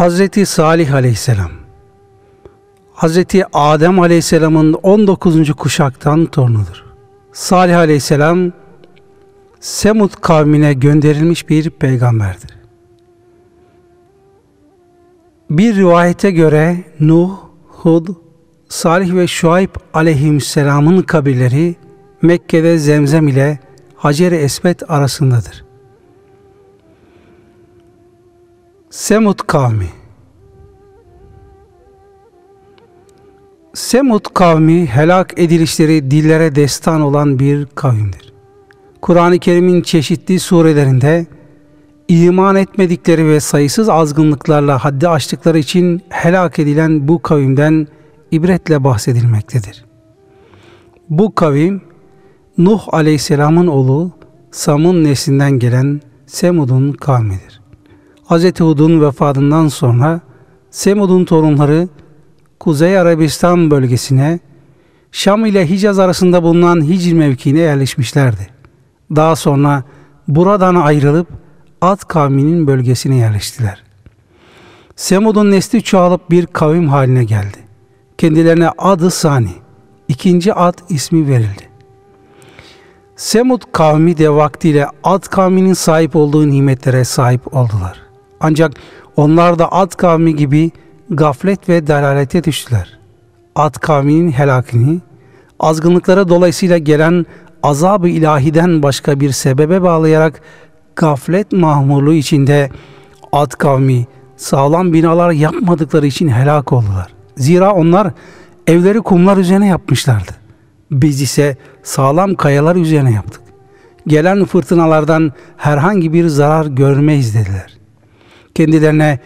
Hazreti Salih Aleyhisselam Hazreti Adem Aleyhisselam'ın 19. kuşaktan torunudur. Salih Aleyhisselam Semud kavmine gönderilmiş bir peygamberdir. Bir rivayete göre Nuh, Hud, Salih ve Şuayb aleyhisselamın kabirleri Mekke'de Zemzem ile Hacer-i Esved arasındadır. Semud kavmi Semud kavmi helak edilişleri dillere destan olan bir kavimdir. Kur'an-ı Kerim'in çeşitli surelerinde iman etmedikleri ve sayısız azgınlıklarla haddi aştıkları için helak edilen bu kavimden ibretle bahsedilmektedir. Bu kavim Nuh aleyhisselamın oğlu Sam'ın neslinden gelen Semud'un kavmidir. Hz. Hud'un vefatından sonra Semud'un torunları Kuzey Arabistan bölgesine Şam ile Hicaz arasında bulunan Hicr mevkiine yerleşmişlerdi. Daha sonra buradan ayrılıp Ad kavminin bölgesine yerleştiler. Semud'un nesli çoğalıp bir kavim haline geldi. Kendilerine adı Sani, ikinci ad ismi verildi. Semud kavmi de vaktiyle Ad kavminin sahip olduğu nimetlere sahip oldular. Ancak onlar da Ad kavmi gibi gaflet ve dalalete düştüler. Ad kavminin helakini, azgınlıklara dolayısıyla gelen azab-ı ilahiden başka bir sebebe bağlayarak gaflet mahmurluğu içinde Ad kavmi sağlam binalar yapmadıkları için helak oldular. Zira onlar evleri kumlar üzerine yapmışlardı. Biz ise sağlam kayalar üzerine yaptık. Gelen fırtınalardan herhangi bir zarar görmeyiz dediler. Kendilerine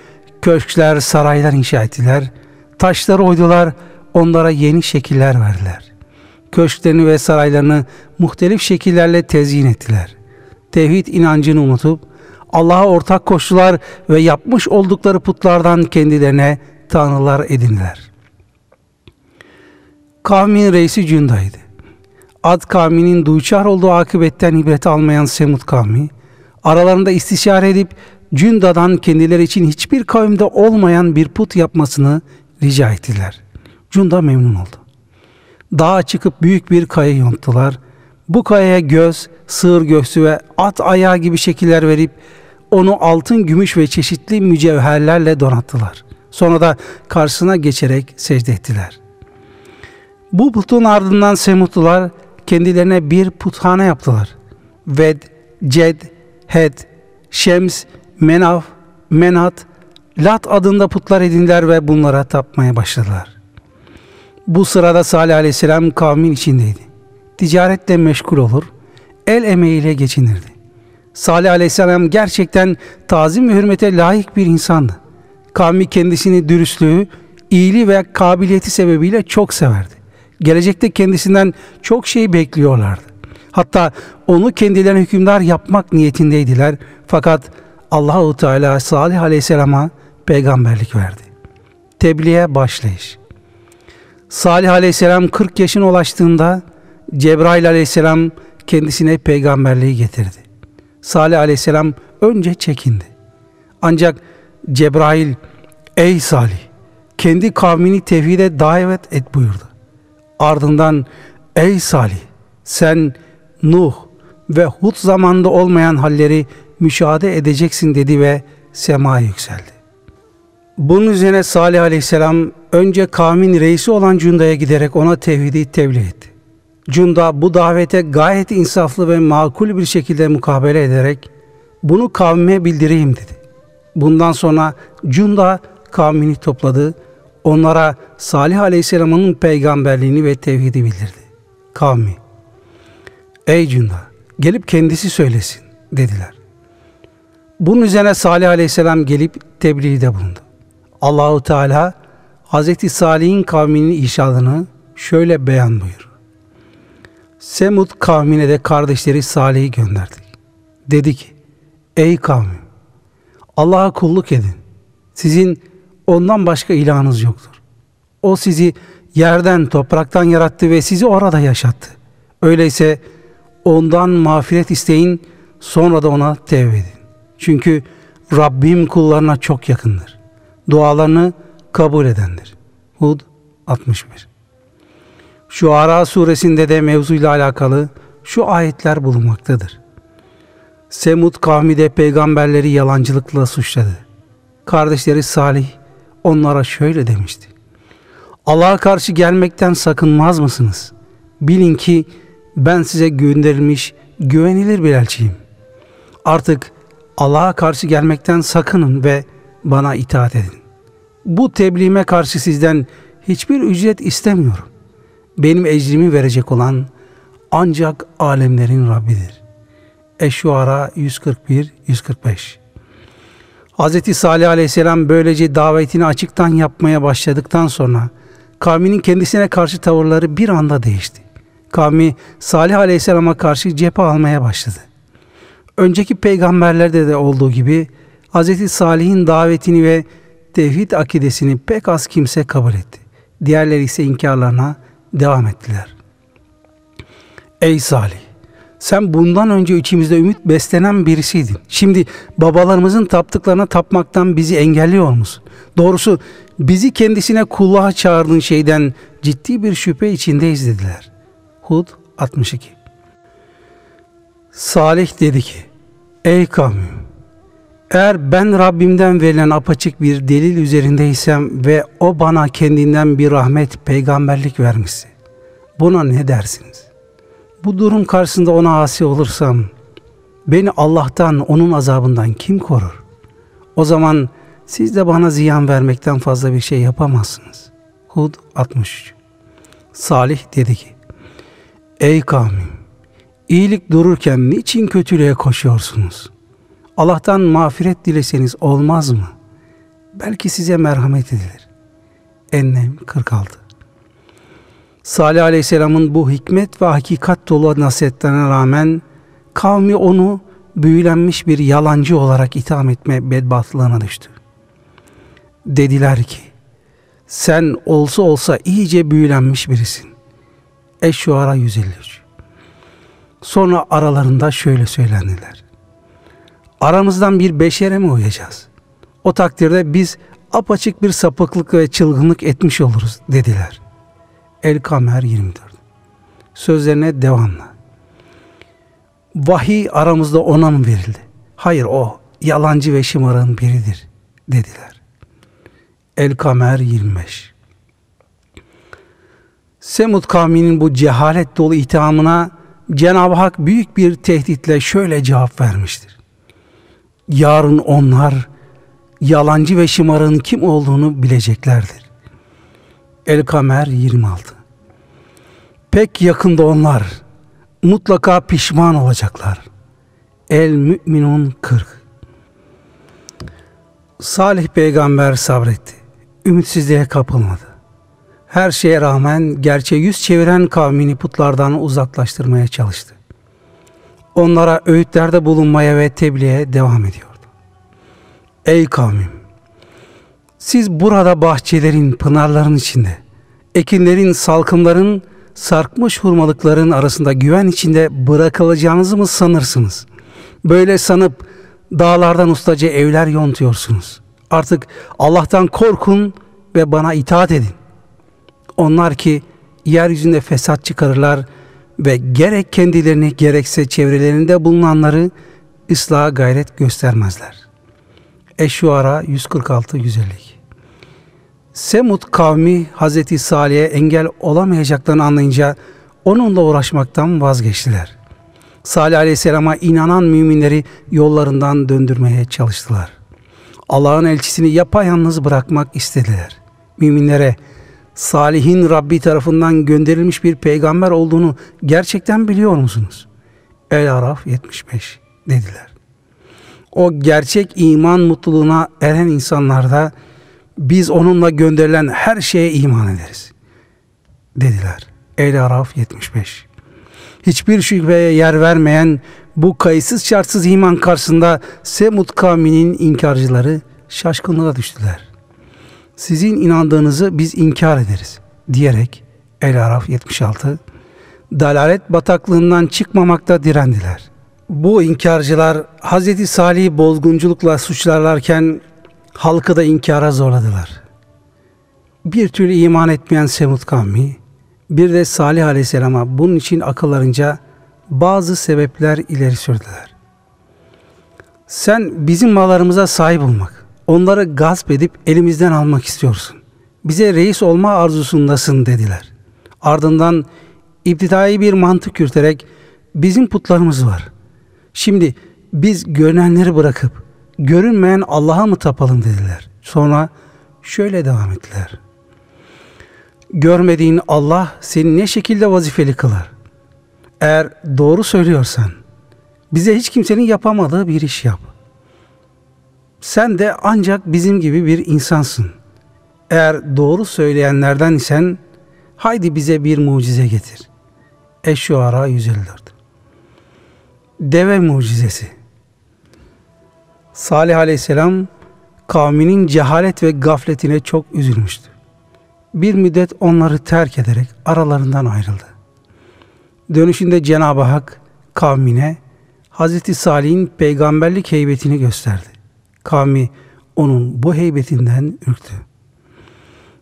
köşkler, saraylar inşa ettiler. Taşları oydular, onlara yeni şekiller verdiler. Köşklerini ve saraylarını muhtelif şekillerle tezyin ettiler. Tevhid inancını unutup Allah'a ortak koştular ve yapmış oldukları putlardan kendilerine tanrılar edindiler. Kavmin reisi Cünda'ydı. Ad kavminin duyçar olduğu akıbetten ibret almayan Semud kavmi, aralarında istişare edip Cünda'dan kendileri için hiçbir kavimde olmayan bir put yapmasını rica ettiler. Cunda memnun oldu. Dağa çıkıp büyük bir kaya yonttular. Bu kayaya göz, sığır göğsü ve at ayağı gibi şekiller verip onu altın, gümüş ve çeşitli mücevherlerle donattılar. Sonra da karşısına geçerek secde ettiler. Bu putun ardından Semutlular kendilerine bir puthane yaptılar. Ved, Ced, Hed, Şems, Menav, Menat, Lat adında putlar edindiler ve bunlara tapmaya başladılar. Bu sırada Salih aleyhisselam kavmin içindeydi. Ticaretle meşgul olur, el emeğiyle geçinirdi. Salih aleyhisselam gerçekten tazim ve hürmete layık bir insandı. Kavmi kendisini dürüstlüğü, iyiliği ve kabiliyeti sebebiyle çok severdi. Gelecekte kendisinden çok şey bekliyorlardı. Hatta onu kendilerine hükümdar yapmak niyetindeydiler. Fakat Allahu Teala Salih Aleyhisselam'a peygamberlik verdi. Tebliğe başlayış. Salih Aleyhisselam 40 yaşına ulaştığında Cebrail Aleyhisselam kendisine peygamberliği getirdi. Salih Aleyhisselam önce çekindi. Ancak Cebrail ey Salih kendi kavmini tevhide davet et buyurdu. Ardından ey Salih sen Nuh ve Hud zamanında olmayan halleri müşahede edeceksin dedi ve semaya yükseldi. Bunun üzerine Salih Aleyhisselam önce kavmin reisi olan Cunda'ya giderek ona tevhidi tebliğ etti. Cunda bu davete gayet insaflı ve makul bir şekilde mukabele ederek bunu kavmime bildireyim dedi. Bundan sonra Cunda kavmini topladı. Onlara Salih Aleyhisselam'ın peygamberliğini ve tevhidi bildirdi. Kavmi, ey Cunda gelip kendisi söylesin dediler. Bunun üzerine Salih Aleyhisselam gelip tebliğde bulundu. Allahu Teala Hazreti Salih'in kavminin işadını şöyle beyan buyur. Semud kavmine de kardeşleri Salih'i gönderdik. Dedi ki, ey kavmim, Allah'a kulluk edin. Sizin ondan başka ilahınız yoktur. O sizi yerden, topraktan yarattı ve sizi orada yaşattı. Öyleyse ondan mağfiret isteyin, sonra da ona tevbe edin. Çünkü Rabbim kullarına çok yakındır. dualarını kabul edendir. Hud 61 Şu Ara suresinde de mevzuyla alakalı şu ayetler bulunmaktadır. Semud kavmi de peygamberleri yalancılıkla suçladı. Kardeşleri Salih onlara şöyle demişti. Allah'a karşı gelmekten sakınmaz mısınız? Bilin ki ben size gönderilmiş güvenilir bir elçiyim. Artık Allah'a karşı gelmekten sakının ve bana itaat edin. Bu tebliğime karşı sizden hiçbir ücret istemiyorum. Benim ecrimi verecek olan ancak alemlerin Rabbidir. Eşşuara 141-145 Hz. Salih Aleyhisselam böylece davetini açıktan yapmaya başladıktan sonra kavminin kendisine karşı tavırları bir anda değişti. Kavmi Salih Aleyhisselam'a karşı cephe almaya başladı. Önceki peygamberlerde de olduğu gibi Hz. Salih'in davetini ve tevhid akidesini pek az kimse kabul etti. Diğerleri ise inkarlarına devam ettiler. Ey Salih! Sen bundan önce içimizde ümit beslenen birisiydin. Şimdi babalarımızın taptıklarına tapmaktan bizi engelliyor musun? Doğrusu bizi kendisine kulluğa çağırdığın şeyden ciddi bir şüphe içindeyiz dediler. Hud 62 Salih dedi ki, Ey kavmim, eğer ben Rabbimden verilen apaçık bir delil üzerindeysem ve o bana kendinden bir rahmet, peygamberlik vermişse, buna ne dersiniz? Bu durum karşısında ona asi olursam, beni Allah'tan, onun azabından kim korur? O zaman siz de bana ziyan vermekten fazla bir şey yapamazsınız. Hud 63 Salih dedi ki, Ey kavmim! İyilik dururken niçin kötülüğe koşuyorsunuz? Allah'tan mağfiret dileseniz olmaz mı? Belki size merhamet edilir. Ennem 46 Salih Aleyhisselam'ın bu hikmet ve hakikat dolu nasihatlerine rağmen kavmi onu büyülenmiş bir yalancı olarak itham etme bedbahtlığına düştü. Dediler ki, sen olsa olsa iyice büyülenmiş birisin. Eş-Şuara 153 Sonra aralarında şöyle söylendiler. Aramızdan bir beşere mi uyacağız? O takdirde biz apaçık bir sapıklık ve çılgınlık etmiş oluruz dediler. El Kamer 24 Sözlerine devamla. Vahiy aramızda ona mı verildi? Hayır o yalancı ve şımarığın biridir dediler. El Kamer 25 Semud kavminin bu cehalet dolu ithamına Cenab-ı Hak büyük bir tehditle şöyle cevap vermiştir. Yarın onlar yalancı ve şımarın kim olduğunu bileceklerdir. El-Kamer 26 Pek yakında onlar mutlaka pişman olacaklar. El-Mü'minun 40 Salih peygamber sabretti. Ümitsizliğe kapılmadı her şeye rağmen gerçeğe yüz çeviren kavmini putlardan uzaklaştırmaya çalıştı. Onlara öğütlerde bulunmaya ve tebliğe devam ediyordu. Ey kavmim! Siz burada bahçelerin, pınarların içinde, ekinlerin, salkımların, sarkmış hurmalıkların arasında güven içinde bırakılacağınızı mı sanırsınız? Böyle sanıp dağlardan ustaca evler yontuyorsunuz. Artık Allah'tan korkun ve bana itaat edin. Onlar ki yeryüzünde fesat çıkarırlar ve gerek kendilerini gerekse çevrelerinde bulunanları ıslaha gayret göstermezler. Eşşuara 146-152 Semud kavmi Hazreti Salih'e engel olamayacaklarını anlayınca onunla uğraşmaktan vazgeçtiler. Salih Aleyhisselam'a inanan müminleri yollarından döndürmeye çalıştılar. Allah'ın elçisini yapayalnız bırakmak istediler. Müminlere Salih'in Rabbi tarafından gönderilmiş bir peygamber olduğunu gerçekten biliyor musunuz? El-Araf 75 dediler. O gerçek iman mutluluğuna eren insanlarda biz onunla gönderilen her şeye iman ederiz. Dediler. El-Araf 75 Hiçbir şüpheye yer vermeyen bu kayıtsız şartsız iman karşısında Semud kavminin inkarcıları şaşkınlığa düştüler sizin inandığınızı biz inkar ederiz diyerek El-Araf 76 dalalet bataklığından çıkmamakta direndiler. Bu inkarcılar Hz. Salih'i bozgunculukla suçlarlarken Halkı da inkara zorladılar. Bir türlü iman etmeyen Semud kavmi, bir de Salih Aleyhisselam'a bunun için akıllarınca bazı sebepler ileri sürdüler. Sen bizim mallarımıza sahip olmak, onları gasp edip elimizden almak istiyorsun. Bize reis olma arzusundasın dediler. Ardından iptidai bir mantık yürüterek bizim putlarımız var. Şimdi biz görünenleri bırakıp görünmeyen Allah'a mı tapalım dediler. Sonra şöyle devam ettiler. Görmediğin Allah seni ne şekilde vazifeli kılar? Eğer doğru söylüyorsan bize hiç kimsenin yapamadığı bir iş yap. Sen de ancak bizim gibi bir insansın. Eğer doğru söyleyenlerden isen haydi bize bir mucize getir. Eş-Şuara 154 Deve mucizesi Salih aleyhisselam kavminin cehalet ve gafletine çok üzülmüştü. Bir müddet onları terk ederek aralarından ayrıldı. Dönüşünde Cenab-ı Hak kavmine Hazreti Salih'in peygamberlik heybetini gösterdi. Kavmi onun bu heybetinden ürktü.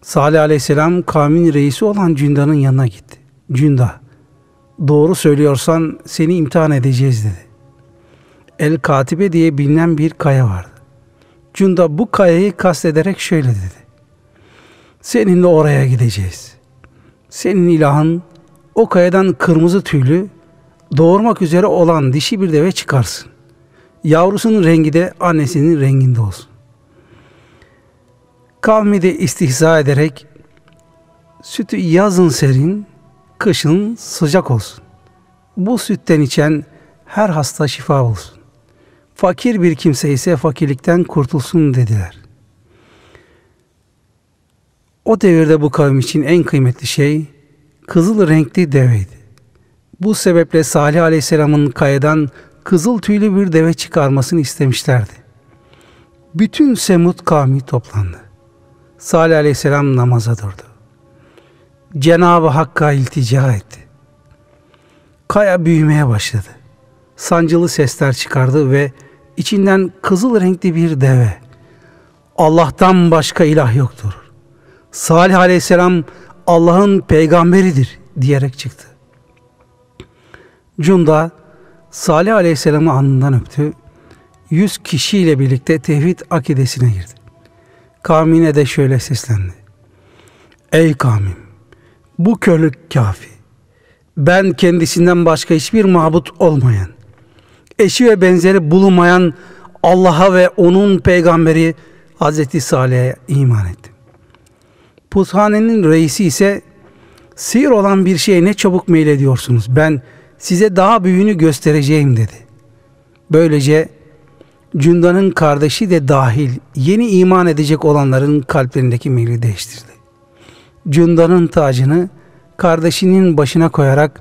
Salih aleyhisselam kavmin reisi olan Cünda'nın yanına gitti. Cünda, doğru söylüyorsan seni imtihan edeceğiz dedi. El Katibe diye bilinen bir kaya vardı. Cunda bu kayayı kastederek şöyle dedi. Seninle oraya gideceğiz. Senin ilahın o kayadan kırmızı tüylü doğurmak üzere olan dişi bir deve çıkarsın. Yavrusunun rengi de annesinin renginde olsun. Kavmi de istihza ederek sütü yazın serin, kışın sıcak olsun. Bu sütten içen her hasta şifa olsun. Fakir bir kimse ise fakirlikten kurtulsun dediler. O devirde bu kavim için en kıymetli şey kızıl renkli deveydi. Bu sebeple Salih Aleyhisselam'ın kayadan kızıl tüylü bir deve çıkarmasını istemişlerdi. Bütün Semud kavmi toplandı. Salih Aleyhisselam namaza durdu. Cenab-ı Hakk'a iltica etti. Kaya büyümeye başladı. Sancılı sesler çıkardı ve içinden kızıl renkli bir deve. Allah'tan başka ilah yoktur. Salih aleyhisselam Allah'ın peygamberidir diyerek çıktı. Cunda Salih aleyhisselamı alnından öptü. Yüz kişiyle birlikte tevhid akidesine girdi. Kavmine de şöyle seslendi. Ey kavmim! Bu körlük kafi. Ben kendisinden başka hiçbir mabut olmayan, eşi ve benzeri bulunmayan Allah'a ve onun peygamberi Hazreti Salih'e iman ettim. Puthanenin reisi ise sihir olan bir şeye ne çabuk meylediyorsunuz. Ben size daha büyüğünü göstereceğim dedi. Böylece Cunda'nın kardeşi de dahil yeni iman edecek olanların kalplerindeki meyli değiştirdi. Cunda'nın tacını kardeşinin başına koyarak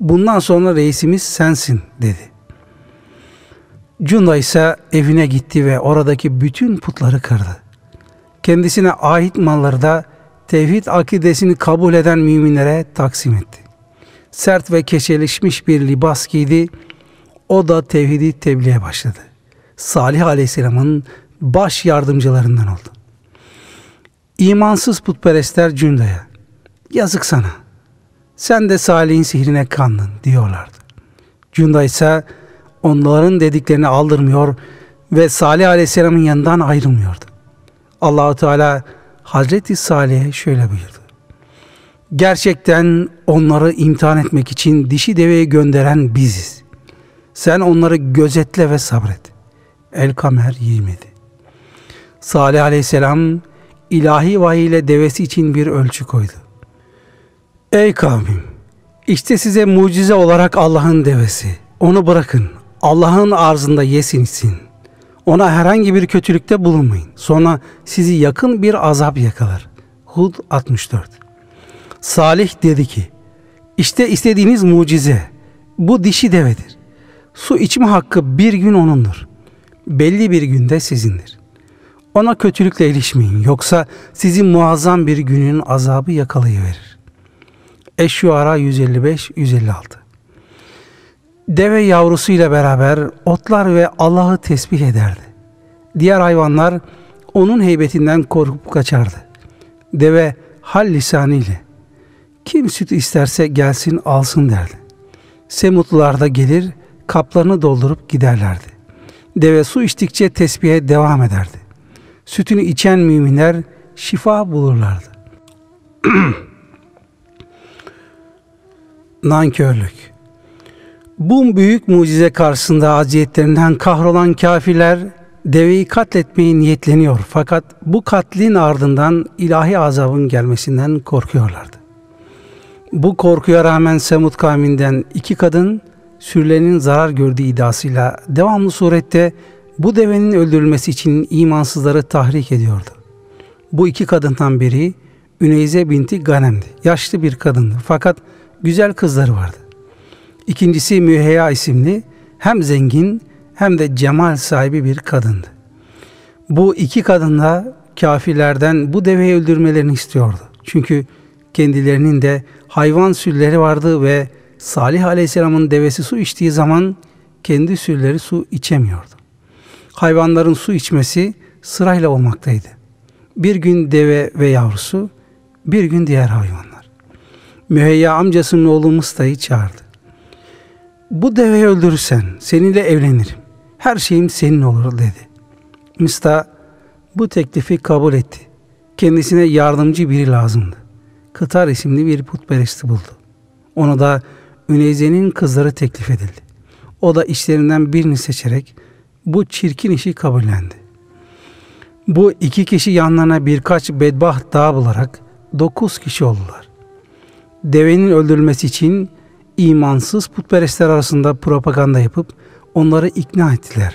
bundan sonra reisimiz sensin dedi. Cunda ise evine gitti ve oradaki bütün putları kırdı. Kendisine ait malları da tevhid akidesini kabul eden müminlere taksim etti. Sert ve keşeleşmiş bir libas giydi. O da tevhidi tebliğe başladı. Salih Aleyhisselam'ın baş yardımcılarından oldu. İmansız putperestler Cunda'ya yazık sana. Sen de Salih'in sihrine kandın diyorlardı. Cunda ise onların dediklerini aldırmıyor ve Salih Aleyhisselam'ın yanından ayrılmıyordu. Allahu Teala Hazreti Salih'e şöyle buyurdu. Gerçekten onları imtihan etmek için dişi deveyi gönderen biziz. Sen onları gözetle ve sabret. El Kamer 27 Salih Aleyhisselam ilahi vahiy ile devesi için bir ölçü koydu. Ey kavmim! İşte size mucize olarak Allah'ın devesi. Onu bırakın. Allah'ın arzında yesin içsin. Ona herhangi bir kötülükte bulunmayın. Sonra sizi yakın bir azap yakalar. Hud 64 Salih dedi ki, işte istediğiniz mucize, bu dişi devedir. Su içme hakkı bir gün onundur. Belli bir günde sizindir. Ona kötülükle ilişmeyin, yoksa sizi muazzam bir günün azabı yakalayıverir. Eş-Şuara 155-156 Deve yavrusuyla beraber otlar ve Allah'ı tesbih ederdi. Diğer hayvanlar onun heybetinden korkup kaçardı. Deve hal lisanıyla kim süt isterse gelsin alsın derdi. Semutlular da gelir kaplarını doldurup giderlerdi. Deve su içtikçe tesbihe devam ederdi. Sütünü içen müminler şifa bulurlardı. Nankörlük Bu büyük mucize karşısında aziyetlerinden kahrolan kafirler deveyi katletmeyi niyetleniyor fakat bu katlin ardından ilahi azabın gelmesinden korkuyorlardı. Bu korkuya rağmen Semud kavminden iki kadın sürülerinin zarar gördüğü iddiasıyla devamlı surette bu devenin öldürülmesi için imansızları tahrik ediyordu. Bu iki kadından biri Üneyze binti Ganem'di. Yaşlı bir kadındı fakat güzel kızları vardı. İkincisi Müheya isimli hem zengin hem de cemal sahibi bir kadındı. Bu iki kadın da kafirlerden bu deveyi öldürmelerini istiyordu. Çünkü kendilerinin de hayvan sülleri vardı ve Salih Aleyhisselam'ın devesi su içtiği zaman kendi sülleri su içemiyordu. Hayvanların su içmesi sırayla olmaktaydı. Bir gün deve ve yavrusu, bir gün diğer hayvanlar. Müheyya amcasının oğlu Musta'yı çağırdı. Bu deveyi öldürürsen seninle evlenirim. Her şeyim senin olur dedi. Mista bu teklifi kabul etti. Kendisine yardımcı biri lazımdı. Kıtar isimli bir putperesti buldu. Onu da Üneyze'nin kızları teklif edildi. O da işlerinden birini seçerek bu çirkin işi kabullendi. Bu iki kişi yanlarına birkaç bedbaht daha bularak dokuz kişi oldular. Devenin öldürülmesi için imansız putperestler arasında propaganda yapıp onları ikna ettiler.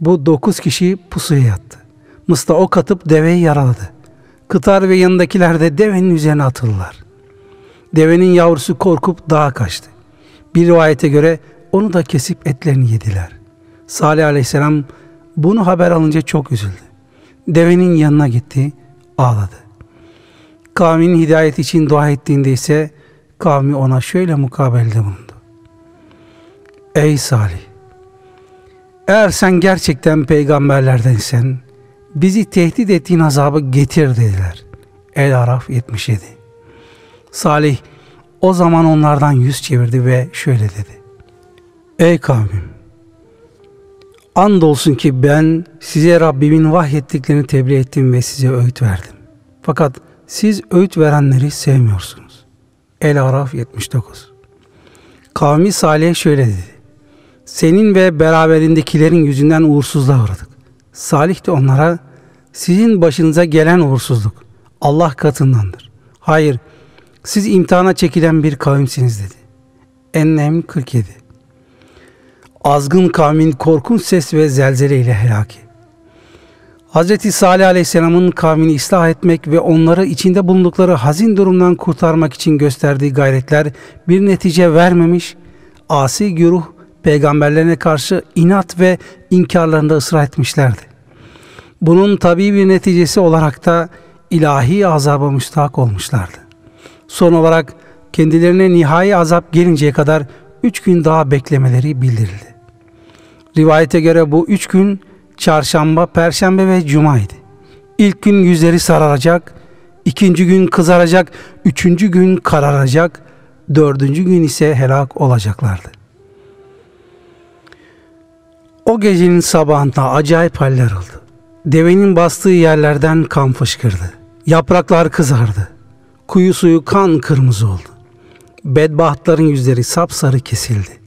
Bu dokuz kişi pusuya yattı. Mısta ok atıp deveyi yaraladı. Kıtar ve yanındakiler de devenin üzerine atıldılar. Devenin yavrusu korkup dağa kaçtı. Bir rivayete göre onu da kesip etlerini yediler. Salih aleyhisselam bunu haber alınca çok üzüldü. Devenin yanına gitti, ağladı. Kavminin hidayet için dua ettiğinde ise kavmi ona şöyle mukabelde bulundu. Ey Salih! Eğer sen gerçekten peygamberlerdensen bizi tehdit ettiğin azabı getir dediler. El Araf 77 Salih o zaman onlardan yüz çevirdi ve şöyle dedi. Ey kavmim! Andolsun ki ben size Rabbimin vahyettiklerini tebliğ ettim ve size öğüt verdim. Fakat siz öğüt verenleri sevmiyorsunuz. El Araf 79 Kavmi Salih şöyle dedi. Senin ve beraberindekilerin yüzünden uğursuzluğa uğradık. Salih de onlara sizin başınıza gelen uğursuzluk Allah katındandır. Hayır, siz imtihana çekilen bir kavimsiniz dedi. Ennem 47 Azgın kavmin korkunç ses ve zelzele ile helaki. Hz. Salih Aleyhisselam'ın kavmini ıslah etmek ve onları içinde bulundukları hazin durumdan kurtarmak için gösterdiği gayretler bir netice vermemiş, asi güruh peygamberlerine karşı inat ve inkarlarında ısrar etmişlerdi. Bunun tabi bir neticesi olarak da ilahi azaba müstahak olmuşlardı. Son olarak kendilerine nihai azap gelinceye kadar üç gün daha beklemeleri bildirildi. Rivayete göre bu üç gün çarşamba, perşembe ve cumaydı. İlk gün yüzleri sararacak, ikinci gün kızaracak, üçüncü gün kararacak, dördüncü gün ise helak olacaklardı. O gecenin sabahında acayip haller oldu. Devenin bastığı yerlerden kan fışkırdı. Yapraklar kızardı. Kuyu suyu kan kırmızı oldu. Bedbahtların yüzleri sapsarı kesildi.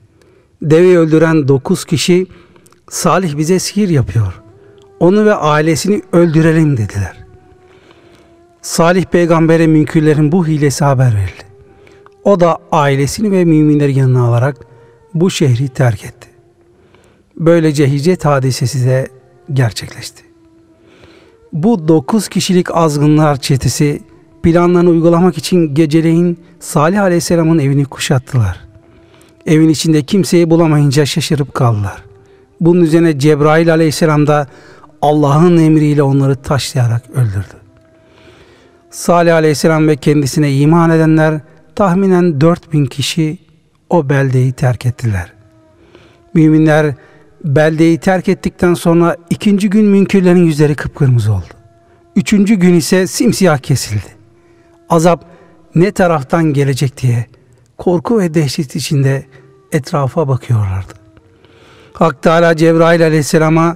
Deveyi öldüren dokuz kişi Salih bize sihir yapıyor. Onu ve ailesini öldürelim dediler. Salih peygambere münkürlerin bu hilesi haber verildi. O da ailesini ve müminleri yanına alarak bu şehri terk etti. Böylece hicret hadisesi de gerçekleşti. Bu dokuz kişilik azgınlar çetesi planlarını uygulamak için geceleyin Salih Aleyhisselam'ın evini kuşattılar. Evin içinde kimseyi bulamayınca şaşırıp kaldılar. Bunun üzerine Cebrail Aleyhisselam da Allah'ın emriyle onları taşlayarak öldürdü. Salih Aleyhisselam ve kendisine iman edenler tahminen 4000 kişi o beldeyi terk ettiler. Müminler beldeyi terk ettikten sonra ikinci gün münkirlerin yüzleri kıpkırmızı oldu. Üçüncü gün ise simsiyah kesildi. Azap ne taraftan gelecek diye korku ve dehşet içinde etrafa bakıyorlardı. Hak Teala Cebrail aleyhisselama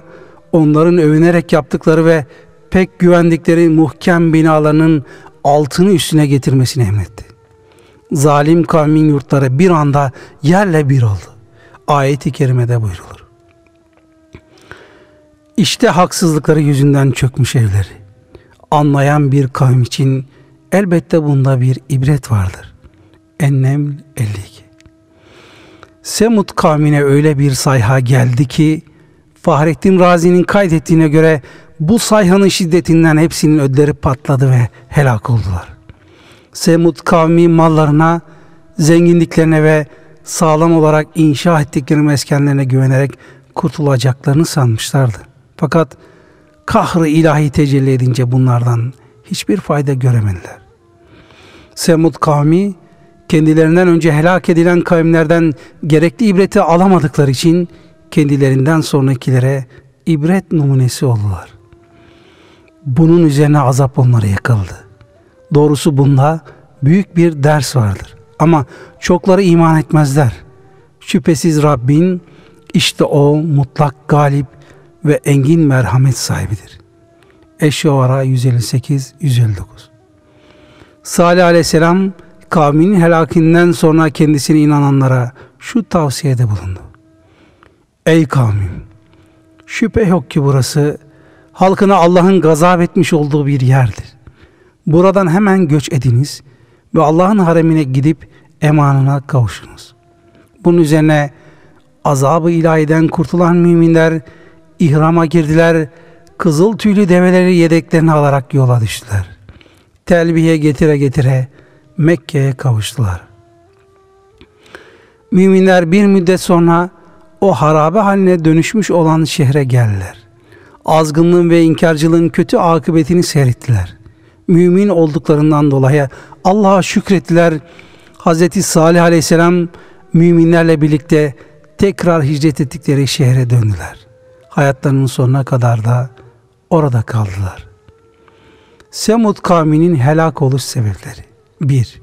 onların övünerek yaptıkları ve pek güvendikleri muhkem binalarının altını üstüne getirmesini emretti. Zalim kavmin yurtları bir anda yerle bir oldu. Ayet-i kerimede buyrulur. İşte haksızlıkları yüzünden çökmüş evleri. Anlayan bir kavim için elbette bunda bir ibret vardır. Ennem 52 Semut kavmine öyle bir sayha geldi ki Fahrettin Razi'nin kaydettiğine göre bu sayhanın şiddetinden hepsinin ödleri patladı ve helak oldular. Semut kavmi mallarına, zenginliklerine ve sağlam olarak inşa ettikleri meskenlerine güvenerek kurtulacaklarını sanmışlardı. Fakat kahrı ilahi tecelli edince bunlardan hiçbir fayda göremediler. Semud kavmi kendilerinden önce helak edilen kavimlerden gerekli ibreti alamadıkları için kendilerinden sonrakilere ibret numunesi oldular. Bunun üzerine azap onlara yakıldı. Doğrusu bunda büyük bir ders vardır. Ama çokları iman etmezler. Şüphesiz Rabbin işte o mutlak galip ve engin merhamet sahibidir. Eşyavara 158-159 Salih aleyhisselam kavminin helakinden sonra kendisine inananlara şu tavsiyede bulundu. Ey kavmim! Şüphe yok ki burası halkına Allah'ın gazap etmiş olduğu bir yerdir. Buradan hemen göç ediniz ve Allah'ın haremine gidip emanına kavuşunuz. Bunun üzerine azabı ilahiden kurtulan müminler ihrama girdiler, kızıl tüylü develeri yedeklerini alarak yola düştüler. Telbiye getire getire Mekke'ye kavuştular. Müminler bir müddet sonra o harabe haline dönüşmüş olan şehre geldiler. Azgınlığın ve inkarcılığın kötü akıbetini seyrettiler. Mümin olduklarından dolayı Allah'a şükrettiler. Hz. Salih Aleyhisselam müminlerle birlikte tekrar hicret ettikleri şehre döndüler. Hayatlarının sonuna kadar da orada kaldılar. Semud kavminin helak oluş sebepleri. 1.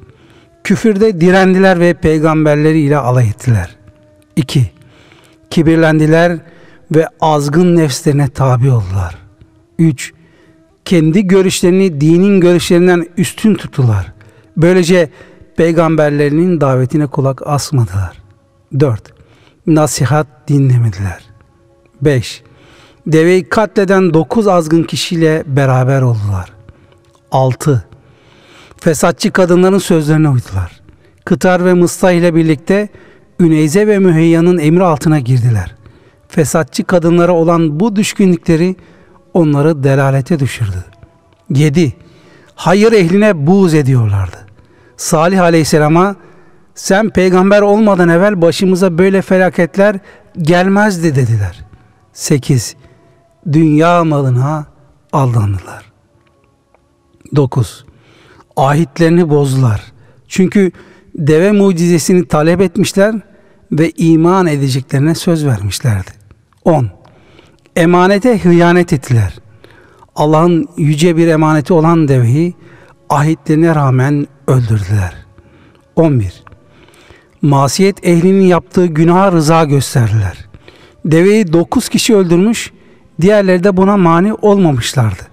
Küfürde direndiler ve peygamberleri ile alay ettiler. 2. Kibirlendiler ve azgın nefslerine tabi oldular. 3. Kendi görüşlerini dinin görüşlerinden üstün tuttular. Böylece peygamberlerinin davetine kulak asmadılar. 4. Nasihat dinlemediler. 5. Deveyi katleden 9 azgın kişiyle beraber oldular. 6. Fesatçı kadınların sözlerine uydular. Kıtar ve Mısta ile birlikte Üneyze ve Müheyya'nın emri altına girdiler. Fesatçı kadınlara olan bu düşkünlükleri onları delalete düşürdü. 7. Hayır ehline buğz ediyorlardı. Salih aleyhisselama sen peygamber olmadan evvel başımıza böyle felaketler gelmezdi dediler. 8. Dünya malına aldandılar. 9. Ahitlerini bozdular. Çünkü deve mucizesini talep etmişler ve iman edeceklerine söz vermişlerdi. 10. Emanete hıyanet ettiler. Allah'ın yüce bir emaneti olan deveyi ahitlerine rağmen öldürdüler. 11. Masiyet ehlinin yaptığı günaha rıza gösterdiler. Deveyi 9 kişi öldürmüş, diğerleri de buna mani olmamışlardı.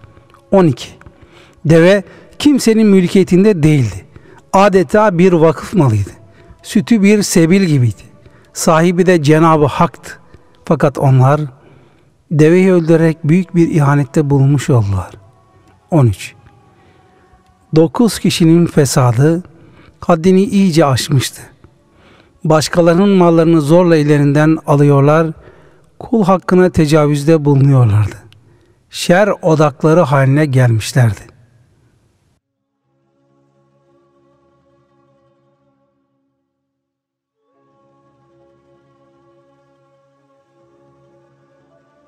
12. Deve kimsenin mülkiyetinde değildi. Adeta bir vakıf malıydı. Sütü bir sebil gibiydi. Sahibi de Cenab-ı Hak'tı. Fakat onlar deveyi öldürerek büyük bir ihanette bulunmuş oldular. 13. Dokuz kişinin fesadı haddini iyice aşmıştı. Başkalarının mallarını zorla ellerinden alıyorlar, kul hakkına tecavüzde bulunuyorlardı. Şer odakları haline gelmişlerdi.